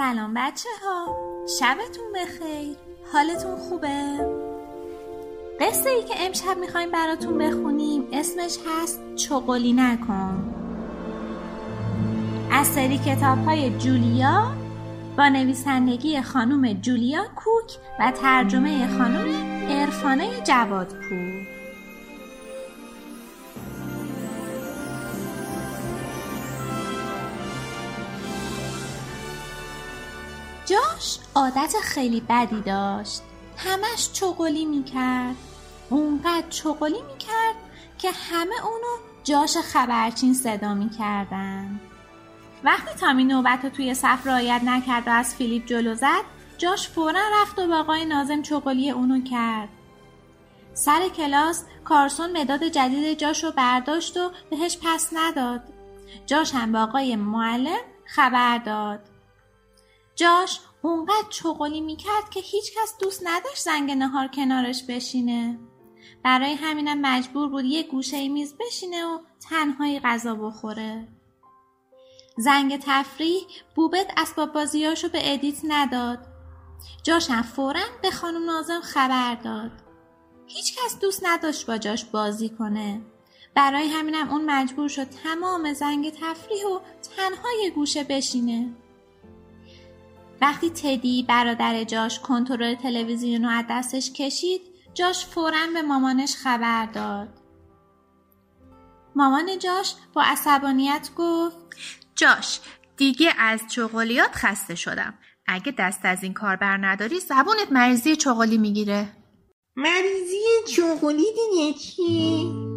سلام بچه ها شبتون بخیر. حالتون خوبه؟ قصه ای که امشب می‌خوایم براتون بخونیم اسمش هست چغلی نکن. از سری کتاب های جولیا با نویسندگی خانم جولیا کوک و ترجمه خانم ارفانه جوادپور. جاش عادت خیلی بدی داشت. همش چغلی می‌کرد. اونقدر چغلی می‌کرد که همه اونو جاش خبرچین صدا می‌کردن. وقتی تامی نوبت رو توی صف رعایت نکرد و از فیلیپ جلو زد جاش فورا رفت و با آقای نازم چغلی اونو کرد. سر کلاس کارسون مداد جدید جاش رو برداشت و بهش پس نداد. جاش هم به آقای معلم خبر داد. جاش اونقدر چغلی می‌کرد که هیچکس دوست نداشت زنگ نهار کنارش بشینه. برای همینم مجبور بود یه گوشه میز بشینه و تنهایی غذا بخوره. زنگ تفریح بوبت اسباب بازیاشو به ادیت نداد. جاشم فورا به خانم نازم خبر داد. هیچکس دوست نداشت با جاش بازی کنه. برای همینم اون مجبور شد تمام زنگ تفریح و تنها گوشه بشینه. وقتی تدی برادر جاش کنترل تلویزیون رو از دستش کشید جاش فورا به مامانش خبر داد. مامان جاش با عصبانیت گفت جاش دیگه از چغلیات خسته شدم. اگه دست از این کار بر نداری زبونت مریضی چغلی می‌گیره. مریضی چغلی دیگه چی؟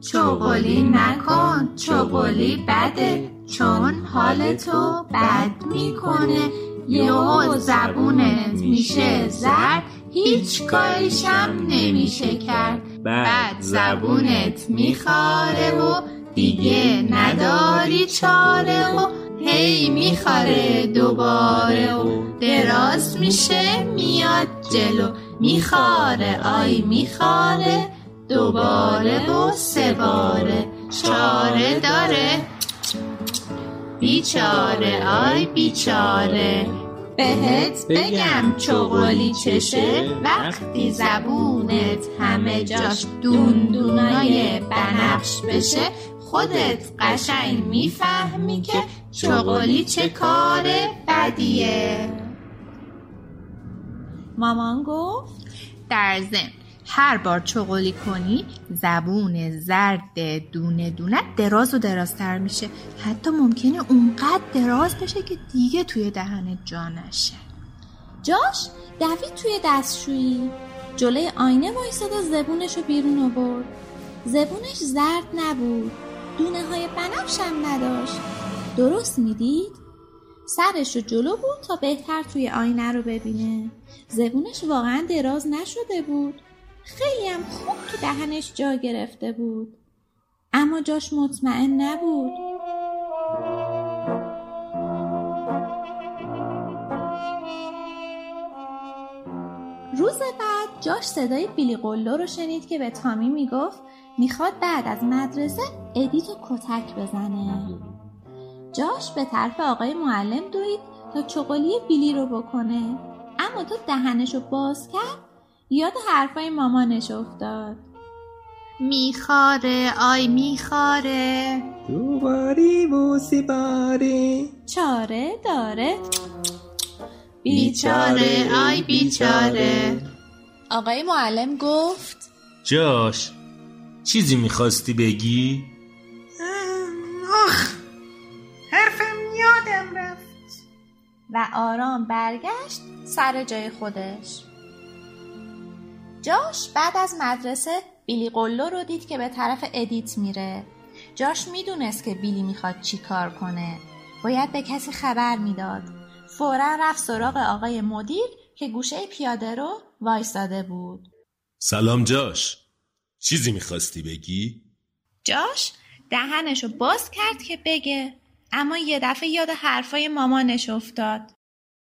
چغلی نکن چغلی بده چون حال تو بد می‌کنه. یهو زبونت میشه زرد هیچ کاریشم نمیشه کرد. بعد زبونت میخاره و دیگه نداری چاره و هی میخاره دوباره و دراز میشه میاد جلو. میخاره آی میخاره دوباره و سه باره. چاره داره. بیچاره آی بیچاره. بهت بگم چغلی چشه وقتی زبونت همه جاش دون بنفش بشه خودت قشنگ می‌فهمی که چغلی چه کار بدیه. مامان گفت در زم هر بار چغلی کنی زبون زرد دونه دونه دراز و درازتر میشه. حتی ممکنه اونقدر دراز بشه که دیگه توی دهنت جا نشه. جاش دوید توی دستشویی. جلوی آینه وایساد و زبونش رو بیرون آورد. زبونش زرد نبود. دونه های بنفش هم نداشت. درست می‌دید؟ سرش رو جلو بود تا بهتر توی آینه رو ببینه. زبونش واقعا دراز نشده بود. خیلی هم خوب تو دهنش جا گرفته بود. اما جاش مطمئن نبود. روز بعد جاش صدای بیلی قلو رو شنید که به تامی می‌گفت می‌خواد بعد از مدرسه ادیتو کتک بزنه. جاش به طرف آقای معلم دوید تا چغلی بیلی رو بکنه. اما تا دهنش رو باز کرد یاد حرفای مامانش افتاد. میخاره آی میخاره دوباری و باری چاره داره. بیچاره آی بیچاره. آقای معلم گفت. جاش چیزی می‌خواستی بگی؟ آخ حرفم یادم رفت. و آرام برگشت سر جای خودش. جاش بعد از مدرسه بیلی قلو رو دید که به طرف ادیت میره. جاش می‌دونست که بیلی می‌خواد چی کار کنه. باید به کسی خبر می‌داد. فورا رفت سراغ آقای مدیر که گوشه پیاده رو وایستاده بود. سلام جاش. چیزی می‌خواستی بگی؟ جاش دهنشو باز کرد که بگه. اما یه دفعه یاد حرفای مامانش افتاد.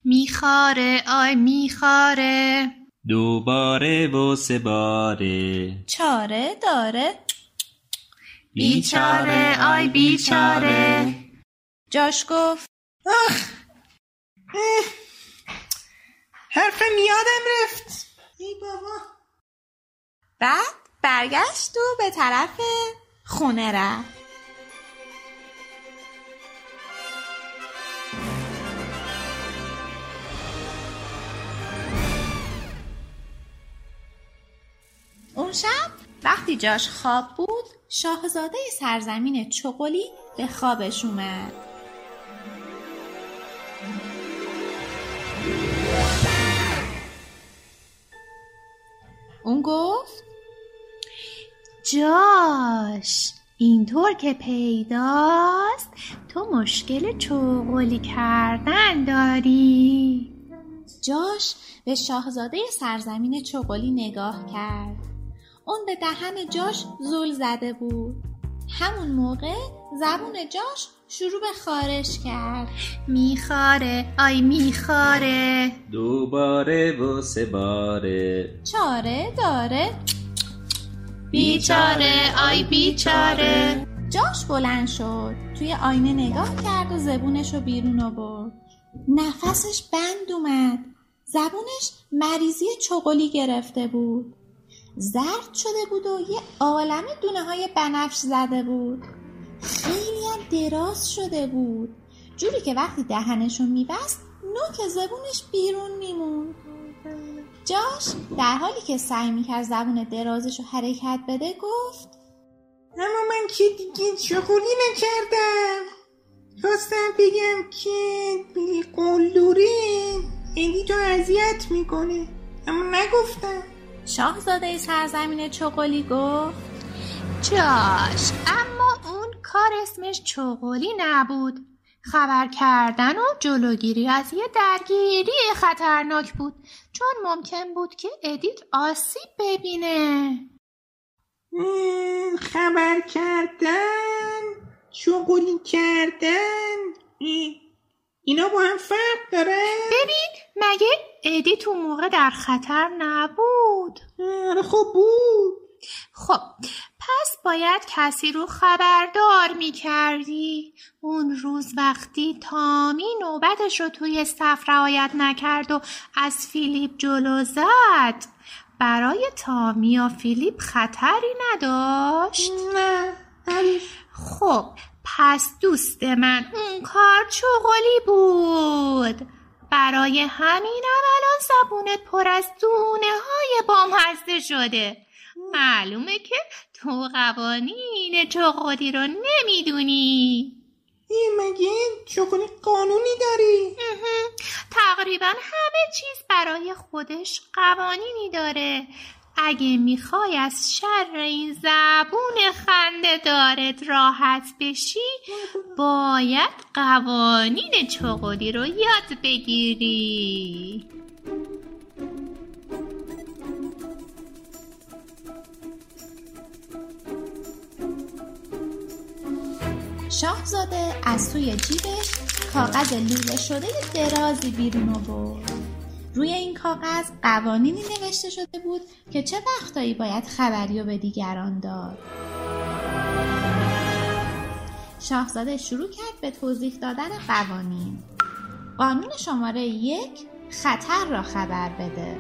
میخاره آی میخاره دوباره و سه باره. چاره داره. بیچاره آی بیچاره. جاش گفت آخ حرفم یادم رفت. ای بابا. بعد برگشت و به طرف خونه رفت. اون شب وقتی جاش خواب بود شاهزاده سرزمین چغلی به خوابش اومد. اون گفت جاش اینطور که پیداست تو مشکل چغلی کردن داری. جاش به شاهزاده سرزمین چغلی نگاه کرد. اون به دهن جاش زل زده بود. همون موقع زبون جاش شروع به خارش کرد. میخاره آی میخاره. دوباره و سه باره. چاره داره. بیچاره آی بیچاره. جاش بلند شد توی آینه نگاه کرد و زبونش رو بیرون آورد. نفسش بند اومد. زبونش مریضی چغلی گرفته بود. زرد شده بود و یه عالم دونه های بنفش زده بود. خیلی هم دراز شده بود. جوری که وقتی دهنشو میبست نوک زبونش بیرون میموند. جاش در حالی که سعی می‌کرد زبون درازش رو حرکت بده گفت اما من که دیگه چغلی نکردم. خواستم بگم که بی قلدوری ایدی تو اذیت می‌کنه اما نگفتم. شاهزاده سرزمین چغلی گفت جاش اما اون کار اسمش چغلی نبود. خبر کردن و جلوگیری از یه درگیری خطرناک بود چون ممکن بود که ادیت آسیب ببینه. خبر کردن چغلی کردن اینا با هم فرق داره؟ ببین مگه ادیت اون موقع در خطر نبود؟ آره خب بود. خب پس باید کسی رو خبردار می کردی اون روز وقتی تامی نوبتش رو توی صف رعایت نکرد و از فیلیپ جلو زد برای تامی و فیلیپ خطری نداشت؟ نه خب پس دوست من اون کار چغلی بود. برای همینم الان زبونت پر از دونه های بامزه شده. معلومه که تو قوانین چغلی رو نمی‌دونی. این مگه چغلی قانونی داری. تقریبا همه چیز برای خودش قوانینی داره. اگه می‌خوای از شر این زبون خنده دارت راحت بشی باید قوانین چغلی رو یاد بگیری. شاهزاده از توی جیبش کاغذ لوله شده درازی بیرون آورد. روی این کاغذ قوانینی نوشته شده بود که چه وقتایی باید خبری رو به دیگران داد. شاهزاده شروع کرد به توضیح دادن قوانین. قانون شماره یک خطر را خبر بده.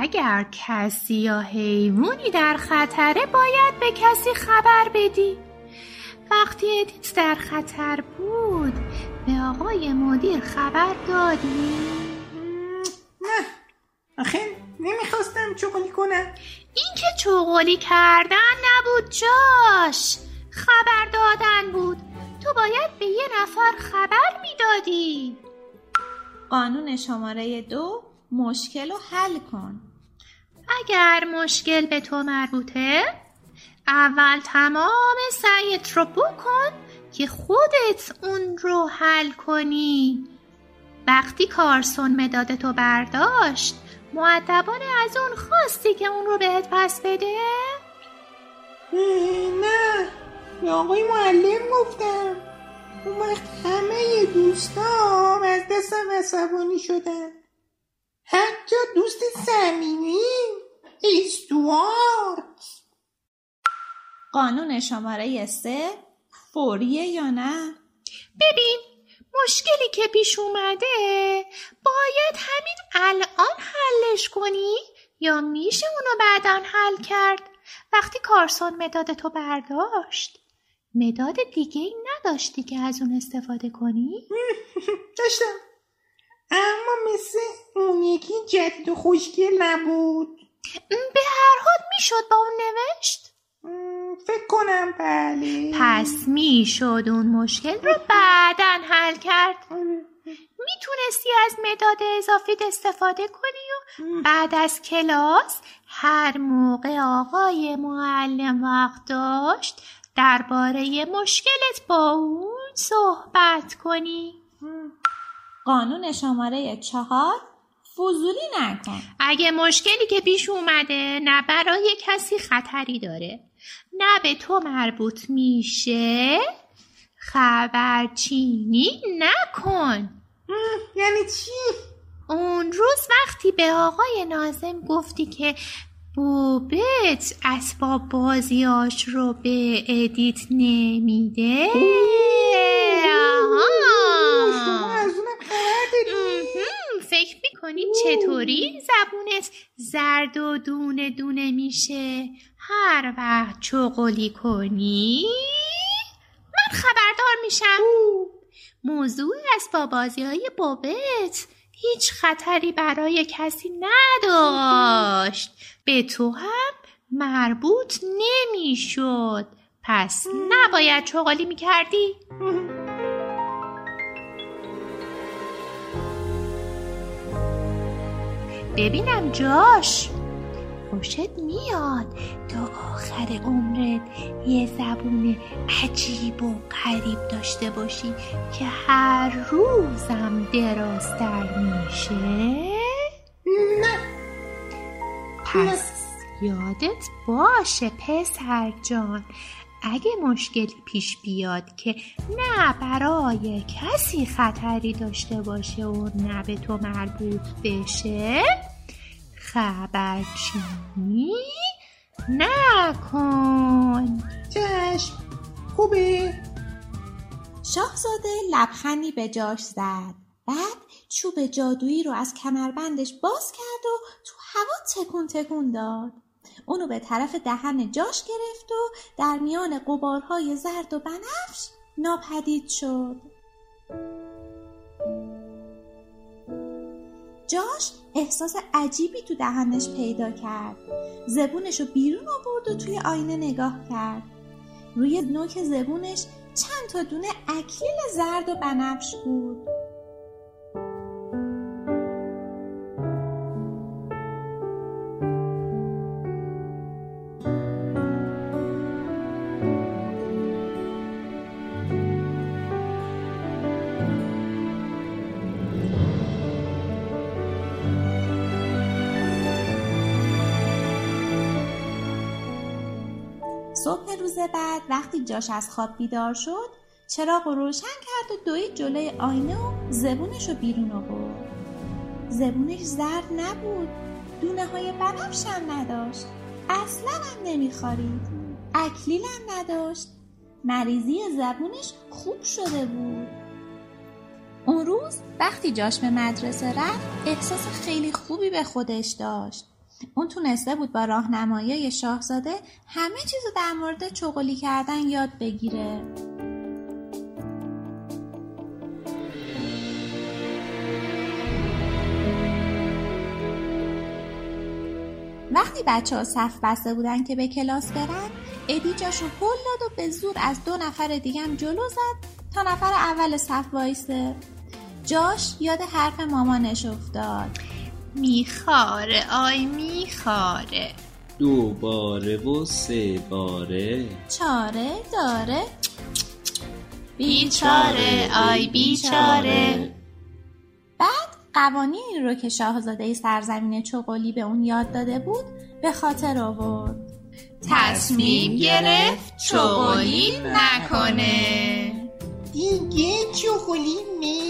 اگر کسی یا حیوانی در خطره باید به کسی خبر بدی. وقتی ادیت در خطر بود به آقای مدیر خبر دادی؟ آخه نمی‌خواستم چغلی کنم این که چغلی کردن نبود جاش خبر دادن بود. تو باید به یه نفر خبر می‌دادی. قانون شماره دو مشکل رو حل کن. اگر مشکل به تو مربوطه اول تمام سعیت رو بکن که خودت اون رو حل کنی. وقتی کارسون مداد تو برداشت معدبانه از اون خواستی که اون رو بهت پس بده؟ نه به آقای معلم گفتم اون وقت همه دوستام از دستم عصبانی شدن حتی دوست صمیمی استوارت قانون شماره سه فوریه یا نه؟ ببین مشکلی که پیش اومده باید همین الان حلش کنی یا میشه اونو بعدا حل کرد؟ وقتی کارسون مداد تو برداشت مداد دیگه ای نداشتی که از اون استفاده کنی؟ داشتم. اما مثل اون یکی جدید و خوشگل نبود. به هر حال می‌شد با اون بله. پس می‌شد اون مشکل رو بعدا حل کرد. می‌تونستی از مداد اضافی استفاده کنی و بعد از کلاس هر موقع آقای معلم وقت داشت درباره مشکلت با اون صحبت کنی. قانون شماره چهار فضولی نکن. اگه مشکلی که پیش اومده نه برای کسی خطری داره. نه به تو مربوط میشه. خبرچینی نکن. یعنی چی؟ اون روز وقتی به آقای نازم گفتی که بوبت اسباب بازیاش رو به ادیت نمیده فکر می‌کنی؟ چطوری؟ زبونت زرد و دونه دونه میشه. هر وقت چغلی کنی من خبردار میشم. موضوع اسباب بازی های بابت هیچ خطری برای کسی نداشت. به تو هم مربوط نمی‌شد. پس نباید چغالی می‌کردی؟ ببینم جاش. خوشت میاد. تا آخر عمرت یه زبون عجیب و غریب داشته باشی که هر روزم درازتر میشه؟ نه. پس یادت باشه پسر جان. اگه مشکلی پیش بیاد که نه برای کسی خطری داشته باشه و نه به تو مربوط بشه خبرچینی نکن. چشم. خوبه شاهزاده لبخندی به جاش زد. بعد چوب جادویی رو از کمربندش باز کرد و تو هوا تکون تکون داد. اونو به طرف دهن جاش گرفت و در میان قبارهای زرد و بنفش ناپدید شد. جاش احساس عجیبی تو دهنش پیدا کرد. زبونش رو بیرون آورد و توی آینه نگاه کرد. روی نوک زبونش چند تا دونه اکلیل زرد و بنفش بود. صبح روز بعد وقتی جاش از خواب بیدار شد چراغ رو روشن کرد و دوید جلوی آینه و زبونش رو بیرون آورد. زبونش زرد نبود دونه های بنفش هم نداشت. اصلا هم نمیخوارید. اکلیل هم نداشت. مریضی زبونش خوب شده بود. اون روز وقتی جاش به مدرسه رفت احساس خیلی خوبی به خودش داشت. اون تونسته بود با راهنمایی شاهزاده همه چیز رو در مورد چغلی کردن یاد بگیره. وقتی بچه ها صف بسته بودن که به کلاس برن ادی جاشو هل داد و به زور از دو نفر دیگه هم جلو زد تا نفر اول صف وایسه. جاش یاد حرف مامانش افتاد. میخاره آی میخاره. دوباره و سه باره. چاره داره. بیچاره آی بیچاره. بعد قوانینی رو که شاهزاده سرزمین چغلی به اون یاد داده بود به خاطر آورد. تصمیم گرفت چغلی نکنه. دیگه چغلی نمی‌کنم